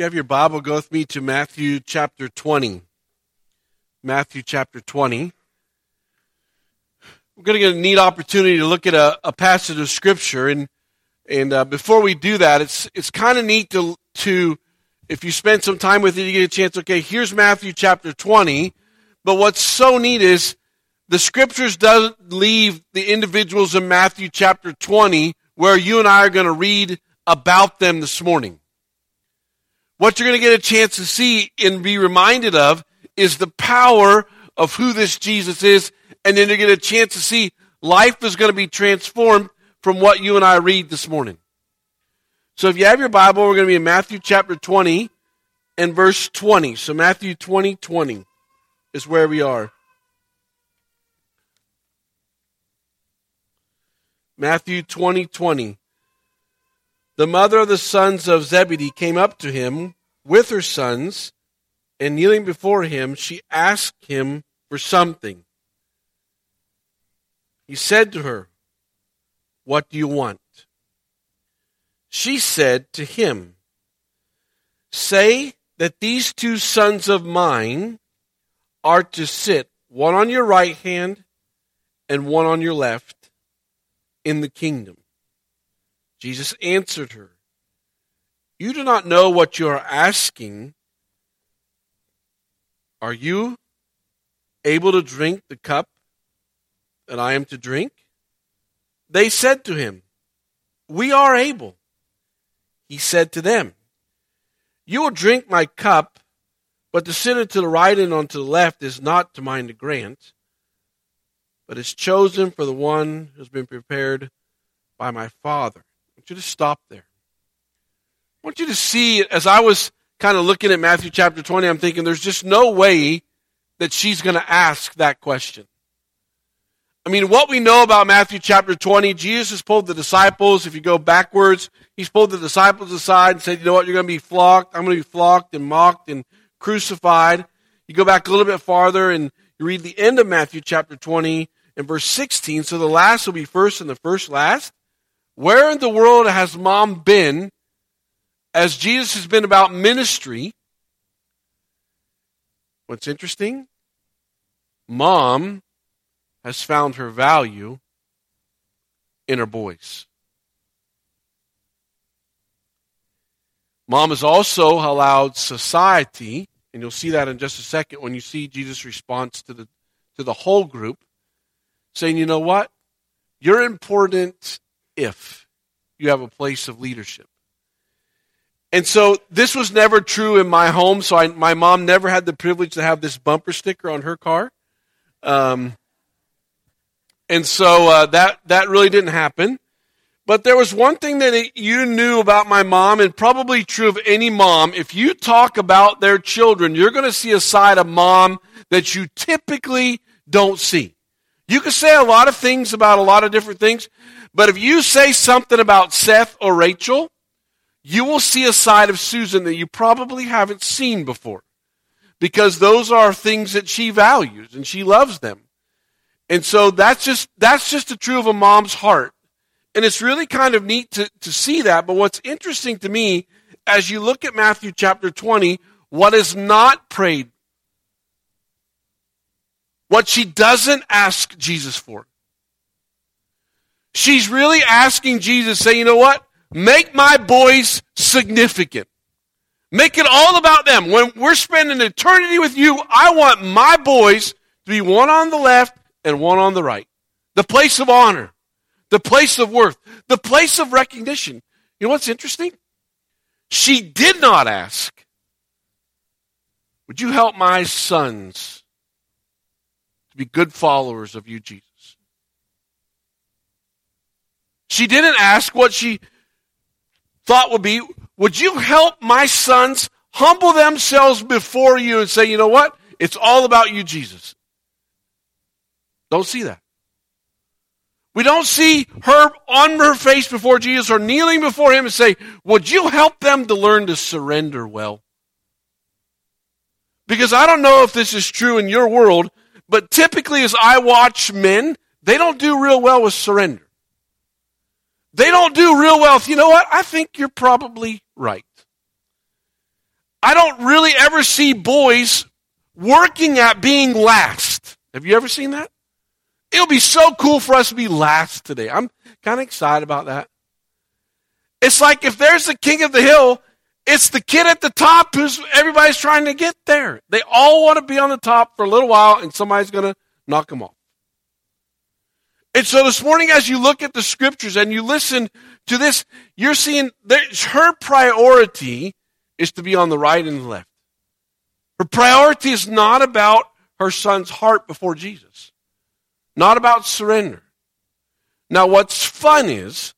you have your Bible, go with me to Matthew chapter 20. Matthew chapter 20. We're going to get a neat opportunity to look at a, a passage of Scripture. And, and uh, before we do that, it's, it's kind of neat to, to, if you spend some time with it, you get a chance, okay, here's Matthew chapter 20. But what's so neat is the Scriptures doesn't leave the individuals in Matthew chapter 20 where you and I are going to read about them this morning. What you're going to get a chance to see and be reminded of is the power of who this Jesus is. And then you get a chance to see life is going to be transformed from what you and I read this morning. So if you have your Bible, we're going to be in Matthew chapter 20 and verse 20. So Matthew 20, 20 is where we are. Matthew 20, 20. The mother of the sons of Zebedee came up to him with her sons, and kneeling before him, she asked him for something. He said to her, What do you want? She said to him, Say that these two sons of mine are to sit, one on your right hand and one on your left, in the kingdom. Jesus answered her, You do not know what you are asking. Are you able to drink the cup that I am to drink? They said to him, We are able. He said to them, You will drink my cup, but to sit to the right and on to the left is not to mine to grant, but is chosen for the one who has been prepared by my Father you to stop there. I want you to see, as I was kind of looking at Matthew chapter 20, I'm thinking there's just no way that she's going to ask that question. I mean, what we know about Matthew chapter 20, Jesus has pulled the disciples, if you go backwards, he's pulled the disciples aside and said, you know what, you're going to be flogged. I'm going to be flogged and mocked and crucified. You go back a little bit farther and you read the end of Matthew chapter 20 and verse 16. So the last will be first and the first last. Where in the world has mom been as Jesus has been about ministry? What's interesting? Mom has found her value in her boys. Mom has also allowed society, and you'll see that in just a second when you see Jesus' response to the to the whole group, saying, you know what? You're important if you have a place of leadership. And so this was never true in my home. So I, my mom never had the privilege to have this bumper sticker on her car. Um, and so uh, that that really didn't happen. But there was one thing that you knew about my mom, and probably true of any mom. If you talk about their children, you're going to see a side of mom that you typically don't see. You can say a lot of things about a lot of different things, but if you say something about Seth or Rachel, you will see a side of Susan that you probably haven't seen before. Because those are things that she values and she loves them. And so that's just that's just the true of a mom's heart. And it's really kind of neat to, to see that. But what's interesting to me, as you look at Matthew chapter 20, what is not prayed, what she doesn't ask Jesus for, She's really asking Jesus, say, you know what? Make my boys significant. Make it all about them. When we're spending eternity with you, I want my boys to be one on the left and one on the right. The place of honor, the place of worth, the place of recognition. You know what's interesting? She did not ask, Would you help my sons to be good followers of you, Jesus? She didn't ask what she thought would be, would you help my sons humble themselves before you and say, you know what? It's all about you, Jesus. Don't see that. We don't see her on her face before Jesus or kneeling before him and say, Would you help them to learn to surrender well? Because I don't know if this is true in your world, but typically as I watch men, they don't do real well with surrender. They don't do real wealth. You know what? I think you're probably right. I don't really ever see boys working at being last. Have you ever seen that? It'll be so cool for us to be last today. I'm kind of excited about that. It's like if there's the king of the hill, it's the kid at the top who's everybody's trying to get there. They all want to be on the top for a little while and somebody's going to knock them off. And so this morning, as you look at the scriptures and you listen to this, you're seeing that her priority is to be on the right and the left. Her priority is not about her son's heart before Jesus, not about surrender. Now, what's fun is,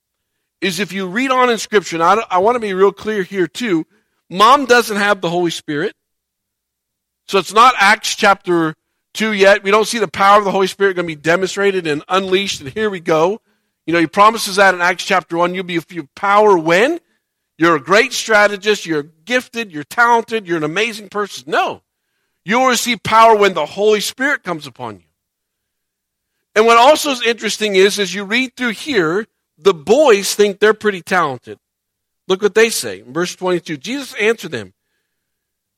is if you read on in Scripture, and I, I want to be real clear here too, mom doesn't have the Holy Spirit. So it's not Acts chapter 2 yet. We don't see the power of the Holy Spirit going to be demonstrated and unleashed, and here we go. You know, he promises that in Acts chapter 1. You'll be of power when? You're a great strategist, you're gifted, you're talented, you're an amazing person. No. You'll receive power when the Holy Spirit comes upon you. And what also is interesting is, as you read through here, the boys think they're pretty talented. Look what they say. Verse 22, Jesus answered them,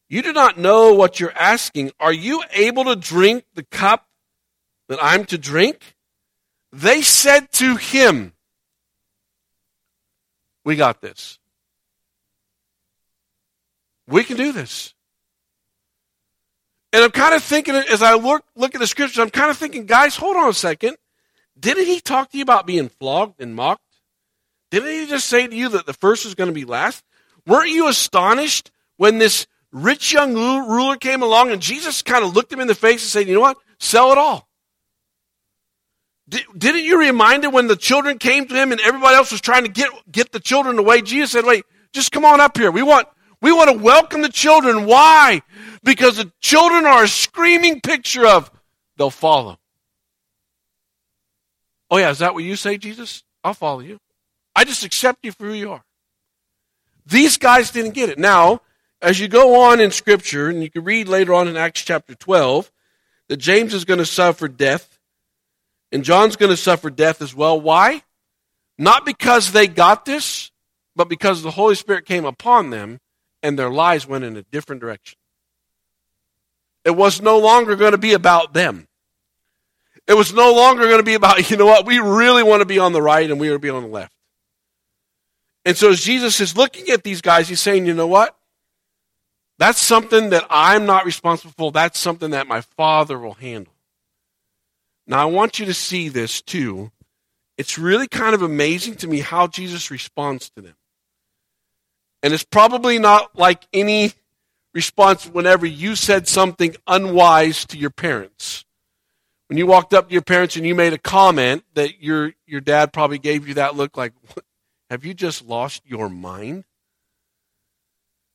You do not know what you're asking. Are you able to drink the cup that I'm to drink? They said to him, We got this. We can do this. And I'm kind of thinking, as I look, look at the scriptures, I'm kind of thinking, guys, hold on a second. Didn't he talk to you about being flogged and mocked? Didn't he just say to you that the first is going to be last? Weren't you astonished when this rich young ruler came along and Jesus kind of looked him in the face and said, you know what? Sell it all. Didn't you remind him when the children came to him and everybody else was trying to get, get the children away? Jesus said, wait, just come on up here. We want, we want to welcome the children. Why? Because the children are a screaming picture of they'll follow. Oh, yeah, is that what you say, Jesus? I'll follow you. I just accept you for who you are. These guys didn't get it. Now, as you go on in Scripture, and you can read later on in Acts chapter 12, that James is going to suffer death, and John's going to suffer death as well. Why? Not because they got this, but because the Holy Spirit came upon them and their lives went in a different direction. It was no longer going to be about them. It was no longer going to be about, you know what, we really want to be on the right and we want to be on the left. And so as Jesus is looking at these guys, he's saying, you know what? That's something that I'm not responsible for. That's something that my Father will handle. Now, I want you to see this too. It's really kind of amazing to me how Jesus responds to them. And it's probably not like any response whenever you said something unwise to your parents. When you walked up to your parents and you made a comment that your, your dad probably gave you that look like, have you just lost your mind?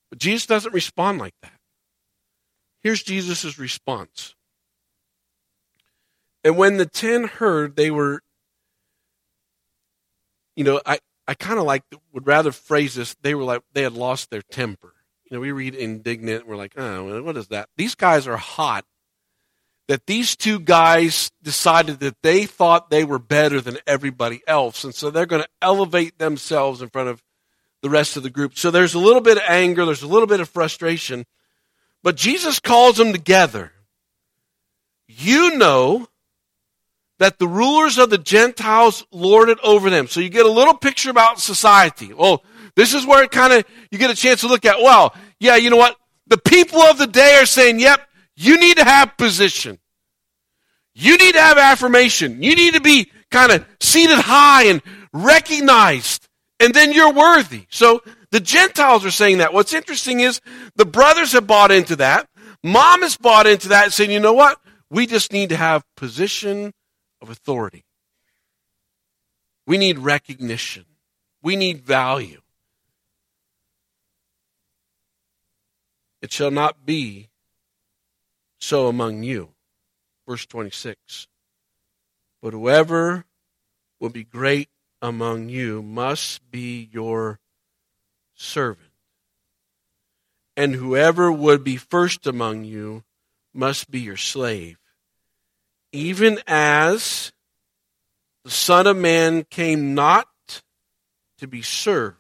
But Jesus doesn't respond like that. Here's Jesus' response. And when the ten heard, they were, you know, I, I kind of like would rather phrase this. They were like they had lost their temper. You know, we read indignant. We're like, oh, what is that? These guys are hot. That these two guys decided that they thought they were better than everybody else, and so they're going to elevate themselves in front of the rest of the group. So there's a little bit of anger. There's a little bit of frustration, but Jesus calls them together. You know that the rulers of the Gentiles lord it over them. So you get a little picture about society. Oh, this is where it kind of, you get a chance to look at, well, yeah, you know what? The people of the day are saying, yep, you need to have position. You need to have affirmation. You need to be kind of seated high and recognized. And then you're worthy. So the Gentiles are saying that. What's interesting is the brothers have bought into that. Mom has bought into that saying, you know what? We just need to have position of authority. We need recognition. We need value. It shall not be so among you. Verse 26. But whoever will be great among you must be your servant. And whoever would be first among you must be your slave even as the Son of Man came not to be served,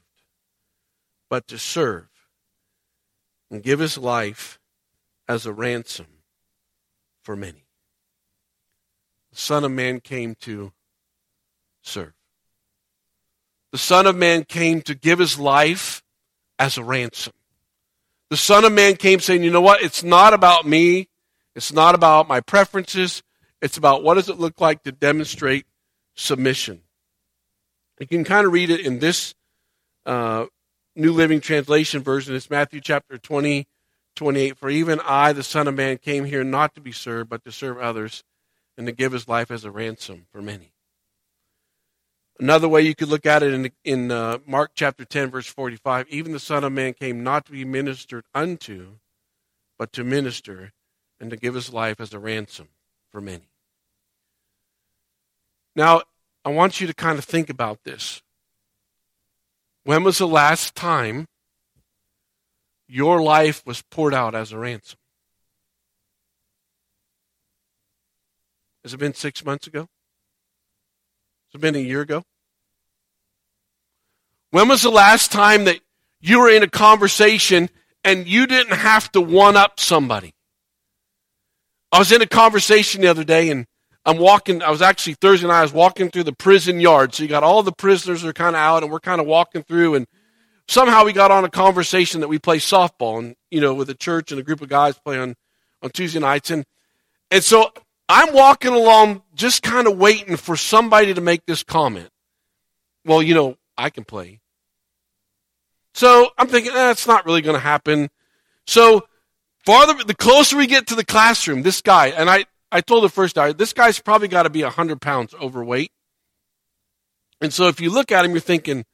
but to serve, and give his life as a ransom for many. The Son of Man came to serve. The Son of Man came to give his life as a ransom. The Son of Man came saying, you know what? It's not about me. It's not about my preferences. It's about what does it look like to demonstrate submission. You can kind of read it in this uh, New Living Translation version. It's Matthew chapter 20, 28. For even I, the Son of Man, came here not to be served, but to serve others and to give his life as a ransom for many. Another way you could look at it in, in uh, Mark chapter 10, verse 45 even the Son of Man came not to be ministered unto, but to minister and to give his life as a ransom for many. Now, I want you to kind of think about this. When was the last time your life was poured out as a ransom? Has it been six months ago? Has been a year ago? When was the last time that you were in a conversation and you didn't have to one up somebody? I was in a conversation the other day and I'm walking, I was actually Thursday night, I was walking through the prison yard. So you got all the prisoners are kind of out and we're kind of walking through and somehow we got on a conversation that we play softball and, you know, with a church and a group of guys play on, on Tuesday nights. And, and so I'm walking along just kind of waiting for somebody to make this comment. Well, you know, I can play. So I'm thinking, eh, not really going to happen. So farther, the closer we get to the classroom, this guy, and I, I told the first guy, this guy's probably got to be 100 pounds overweight. And so if you look at him, you're thinking,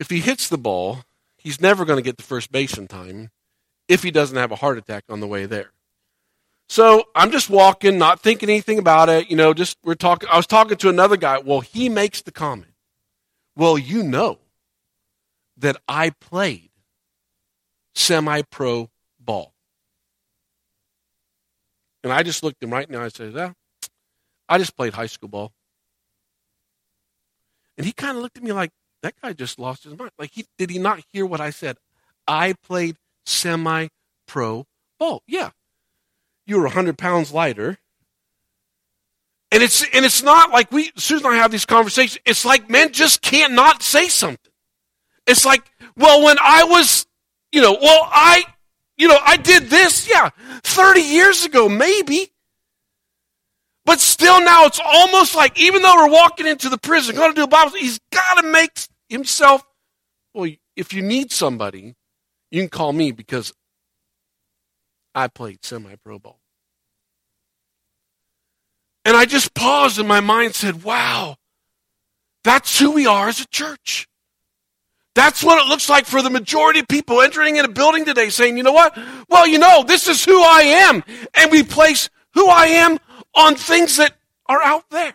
if he hits the ball, he's never going to get the first base in time if he doesn't have a heart attack on the way there. So I'm just walking, not thinking anything about it. You know, just we're talking. I was talking to another guy. Well, he makes the comment. Well, you know that I played semi pro ball. And I just looked him right now. I said, yeah, I just played high school ball. And he kind of looked at me like, that guy just lost his mind. Like, he, did he not hear what I said? I played semi pro ball. Yeah you were 100 pounds lighter. And it's, and it's not like we, Susan and I have these conversations. It's like men just can't not say something. It's like, well, when I was, you know, well, I, you know, I did this, yeah, 30 years ago, maybe. But still now it's almost like, even though we're walking into the prison, going to do a Bible, he's got to make himself, well, if you need somebody, you can call me because I played semi pro ball. And I just paused and my mind said, wow, that's who we are as a church. That's what it looks like for the majority of people entering in a building today saying, you know what? Well, you know, this is who I am. And we place who I am on things that are out there.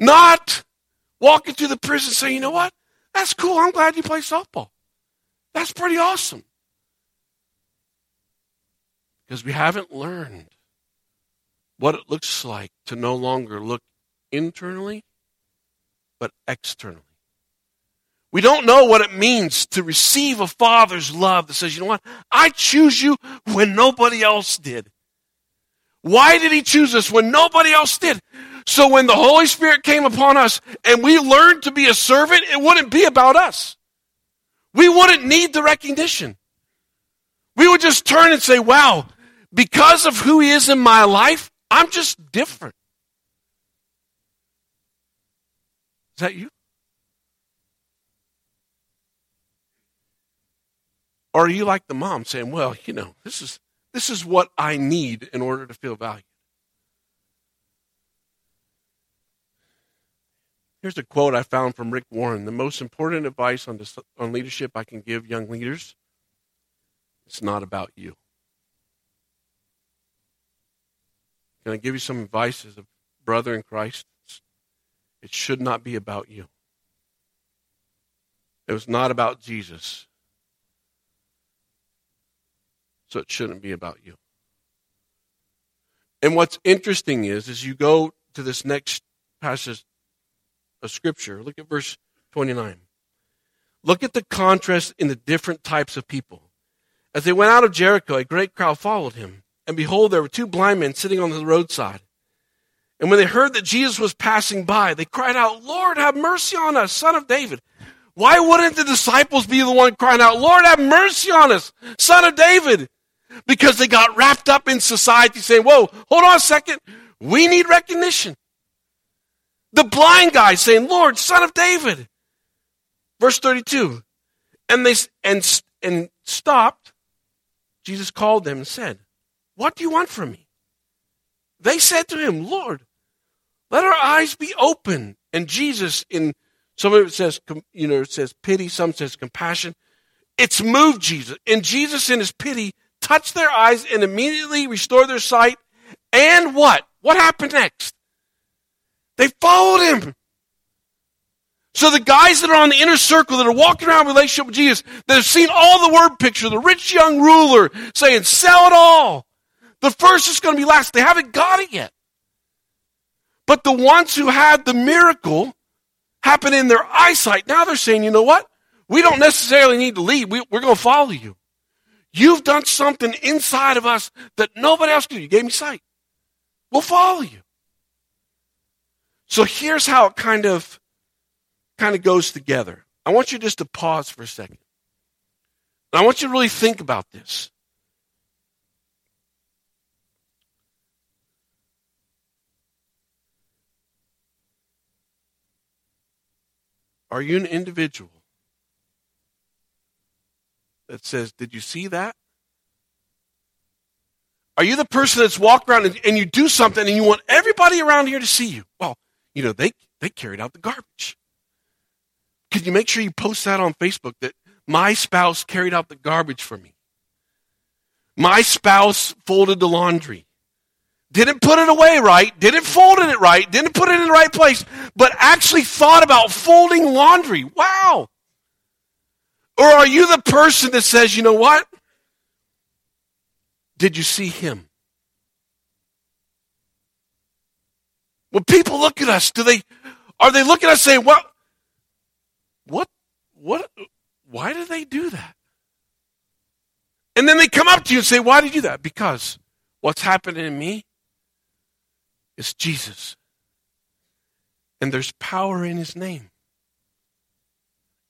Not walking through the prison saying, you know what? That's cool. I'm glad you play softball. That's pretty awesome because we haven't learned what it looks like to no longer look internally, but externally. We don't know what it means to receive a father's love that says, you know what? I choose you when nobody else did. Why did he choose us when nobody else did? So when the Holy Spirit came upon us and we learned to be a servant, it wouldn't be about us. We wouldn't need the recognition. We would just turn and say, wow, because of who he is in my life, I'm just different. Is that you? Or are you like the mom saying, well, you know, this is, this is what I need in order to feel valued? Here's a quote I found from Rick Warren. The most important advice on, this, on leadership I can give young leaders it's not about you. Can I give you some advice as a brother in Christ? It should not be about you. It was not about Jesus. So it shouldn't be about you. And what's interesting is, as you go to this next passage of Scripture, look at verse 29. Look at the contrast in the different types of people. As they went out of Jericho, a great crowd followed him. And behold, there were two blind men sitting on the roadside. And when they heard that Jesus was passing by, they cried out, Lord, have mercy on us, son of David. Why wouldn't the disciples be the one crying out, Lord, have mercy on us, son of David? Because they got wrapped up in society saying, whoa, hold on a second. We need recognition. The blind guy saying, Lord, son of David. Verse 32. And they, and, and stopped. Jesus called them and said, what do you want from me? They said to him, Lord, let our eyes be open. And Jesus, in some of it says, you know, it says pity, some says compassion. It's moved Jesus. And Jesus, in his pity, touched their eyes and immediately restored their sight. And what? What happened next? They followed him. So the guys that are on the inner circle that are walking around relationship with Jesus, that have seen all the word picture, the rich young ruler saying, sell it all. The first is going to be last. They haven't got it yet. But the ones who had the miracle happen in their eyesight, now they're saying, you know what? We don't necessarily need to leave. We, are going to follow you. You've done something inside of us that nobody else can do. You gave me sight. We'll follow you. So here's how it kind of kind of goes together. I want you just to pause for a second. And I want you to really think about this. Are you an individual that says, Did you see that? Are you the person that's walked around and, and, you do something and you want everybody around here to see you? Well, you know, they, they carried out the garbage. Could you make sure you post that on Facebook that my spouse carried out the garbage for me? My spouse folded the laundry didn't put it away right, didn't fold it right, didn't put it in the right place, but actually thought about folding laundry. Wow. Or are you the person that says, you know what? Did you see him? When people look at us, do they are they looking at us saying, What what what why do they do that? And then they come up to you and say, Why did you do that? Because what's happening in me it's Jesus. And there's power in his name.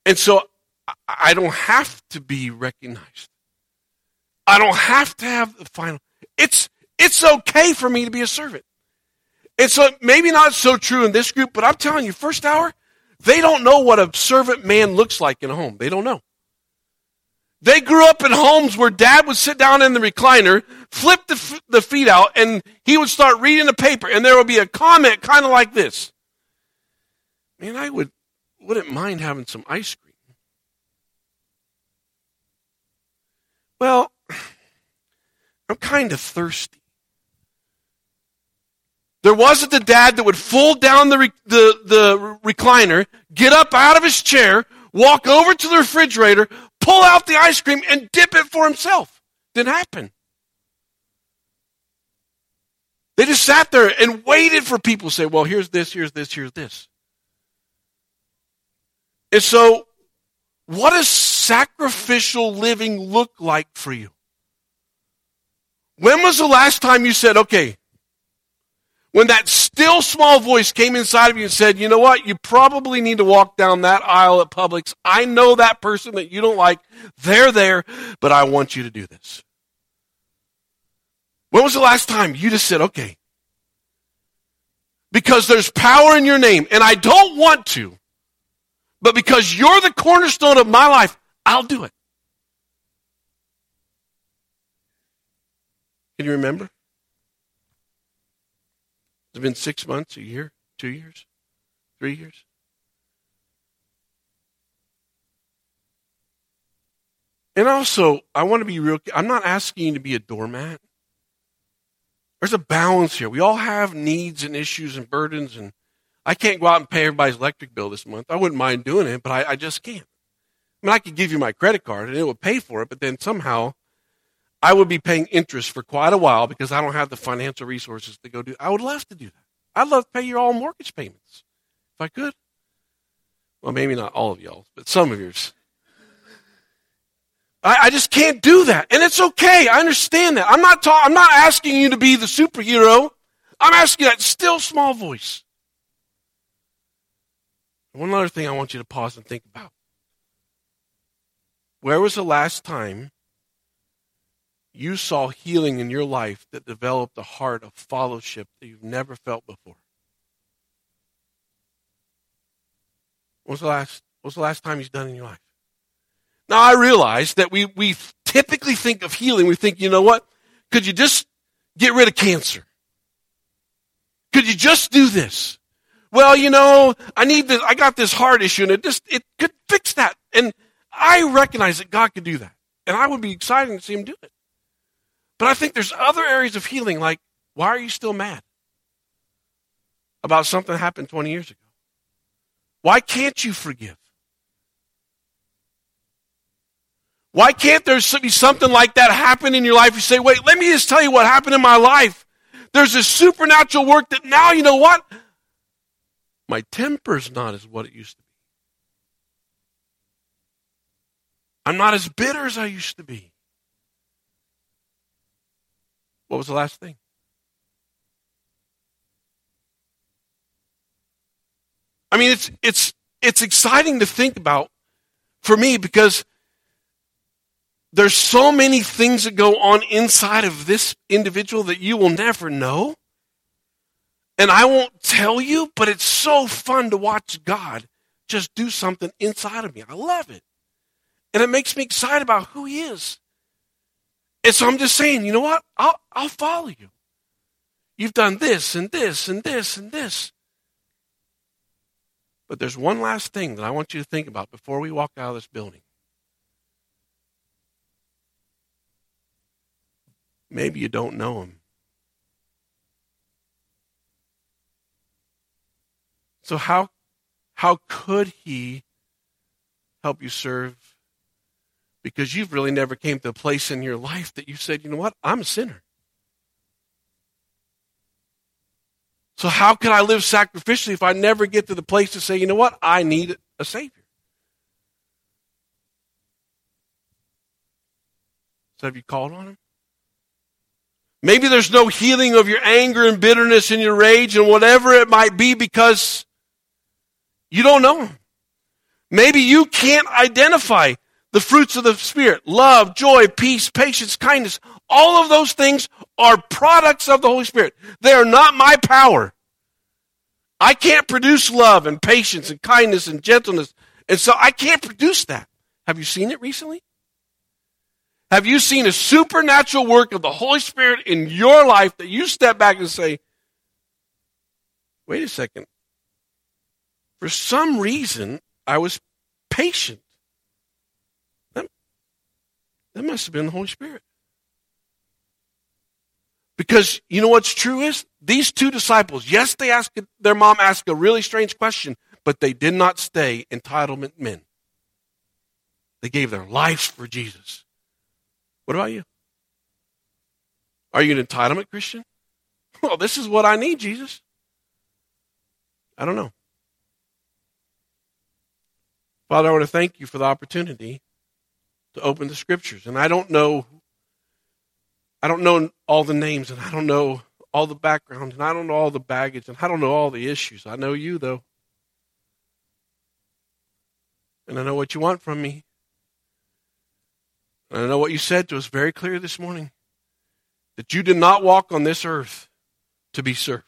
And so I don't have to be recognized. I don't have to have the final. It's it's okay for me to be a servant. And so maybe not so true in this group, but I'm telling you, first hour, they don't know what a servant man looks like in a home. They don't know. They grew up in homes where dad would sit down in the recliner, flip the, f- the feet out, and he would start reading the paper, and there would be a comment kind of like this. Man, I would, wouldn't mind having some ice cream. Well, I'm kind of thirsty. There wasn't the dad that would fold down the, re- the, the recliner, get up out of his chair, walk over to the refrigerator, pull out the ice cream and dip it for himself. Didn't happen. They just sat there and waited for people to say, well, here's this, here's this, here's this. And so, what does sacrificial living look like for you? When was the last time you said, okay, when that still small voice came inside of you and said, you know what, you probably need to walk down that aisle at Publix. I know that person that you don't like. They're there, but I want you to do this. When was the last time you just said, okay, because there's power in your name and I don't want to, but because you're the cornerstone of my life, I'll do it. Can you remember? It's been six months, a year, two years, three years. And also, I want to be real. I'm not asking you to be a doormat. There's a balance here. We all have needs and issues and burdens, and I can't go out and pay everybody's electric bill this month. I wouldn't mind doing it, but I, I just can't. I mean, I could give you my credit card and it would pay for it, but then somehow I would be paying interest for quite a while because I don't have the financial resources to go do. I would love to do that. I'd love to pay your all mortgage payments if I could. Well, maybe not all of y'all, but some of yours. I, I just can't do that. And it's okay. I understand that. I'm not ta- I'm not asking you to be the superhero. I'm asking that still small voice. One other thing I want you to pause and think about. Where was the last time you saw healing in your life that developed a heart of fellowship that you've never felt before? What was the last, what was the last time he's done in your life? Now I realize that we, we typically think of healing. We think, you know what? Could you just get rid of cancer? Could you just do this? Well, you know, I need this, I got this heart issue and it just, it could fix that. And I recognize that God could do that. And I would be excited to see him do it. But I think there's other areas of healing, like, why are you still mad about something that happened 20 years ago? Why can't you forgive? Why can't there be something like that happen in your life? You say, wait, let me just tell you what happened in my life. There's a supernatural work that now, you know what? My temper's not as what it used to be. I'm not as bitter as I used to be. What was the last thing? I mean, it's it's it's exciting to think about for me because there's so many things that go on inside of this individual that you will never know. And I won't tell you, but it's so fun to watch God just do something inside of me. I love it. And it makes me excited about who he is. And so I'm just saying, you know what? I'll, I'll follow you. You've done this and this and this and this. But there's one last thing that I want you to think about before we walk out of this building. Maybe you don't know him. So how how could he help you serve? Because you've really never came to a place in your life that you said, you know what, I'm a sinner. So how can I live sacrificially if I never get to the place to say, you know what, I need a Savior? So have you called on him? Maybe there's no healing of your anger and bitterness and your rage and whatever it might be because you don't know Him. Maybe you can't identify the fruits of the Spirit love, joy, peace, patience, kindness. All of those things are products of the Holy Spirit. They are not my power. I can't produce love and patience and kindness and gentleness. And so I can't produce that. Have you seen it recently? Have you seen a supernatural work of the Holy Spirit in your life that you step back and say, wait a second. For some reason, I was patient. That, must have been the Holy Spirit. Because you know what's true is these two disciples, yes, they asked their mom asked a really strange question, but they did not stay entitlement men. They gave their lives for Jesus. What about you? Are you an entitlement Christian? Well, this is what I need, Jesus. I don't know. Father, I want to thank you for the opportunity to open the scriptures. And I don't know I don't know all the names and I don't know all the background and I don't know all the baggage and I don't know all the issues. I know you though. And I know what you want from me. And I know what you said to us very clear this morning that you did not walk on this earth to be served,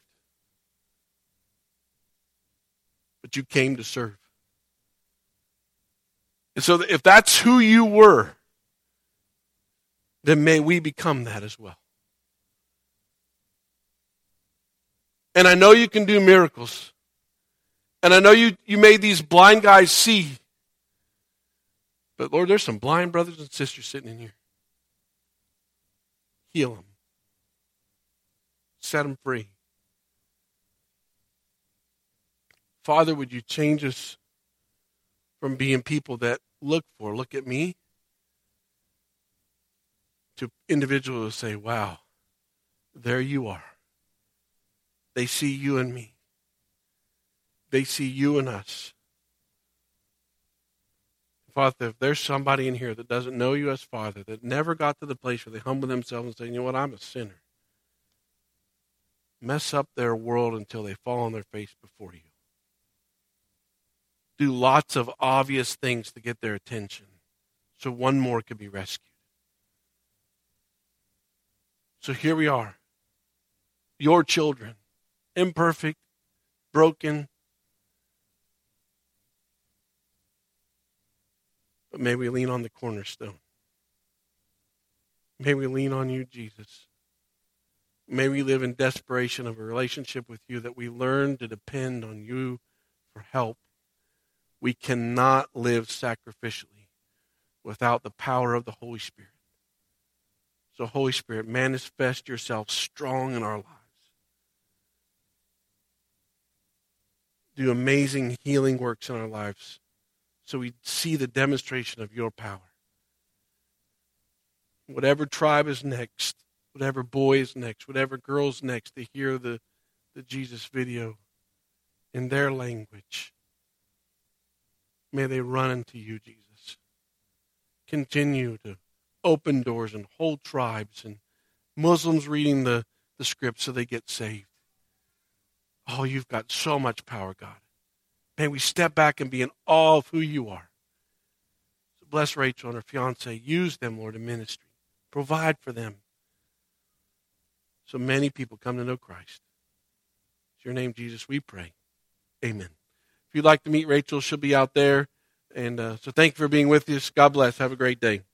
but you came to serve. And so, if that's who you were, then may we become that as well. And I know you can do miracles. And I know you, you made these blind guys see but Lord, there's some blind brothers and sisters sitting in here. Heal them, set them free. Father, would you change us from being people that look for, look at me, to individuals who say, wow, there you are. They see you and me. They see you and us. Father, if there's somebody in here that doesn't know you as Father, that never got to the place where they humble themselves and say, you know what, I'm a sinner, mess up their world until they fall on their face before you. Do lots of obvious things to get their attention so one more could be rescued. So here we are, your children, imperfect, broken, But may we lean on the cornerstone. May we lean on you, Jesus. May we live in desperation of a relationship with you that we learn to depend on you for help. We cannot live sacrificially without the power of the Holy Spirit. So, Holy Spirit, manifest yourself strong in our lives. Do amazing healing works in our lives so we see the demonstration of your power. Whatever tribe is next, whatever boy is next, whatever girl is next to hear the, the Jesus video in their language, may they run into you, Jesus. Continue to open doors and hold tribes and Muslims reading the, the script so they get saved. Oh, you've got so much power, God. May we step back and be in awe of who you are. So bless Rachel and her fiance. Use them, Lord, in ministry. Provide for them. So many people come to know Christ. It's your name, Jesus, we pray. Amen. If you'd like to meet Rachel, she'll be out there. And uh, so thank you for being with us. God bless. Have a great day.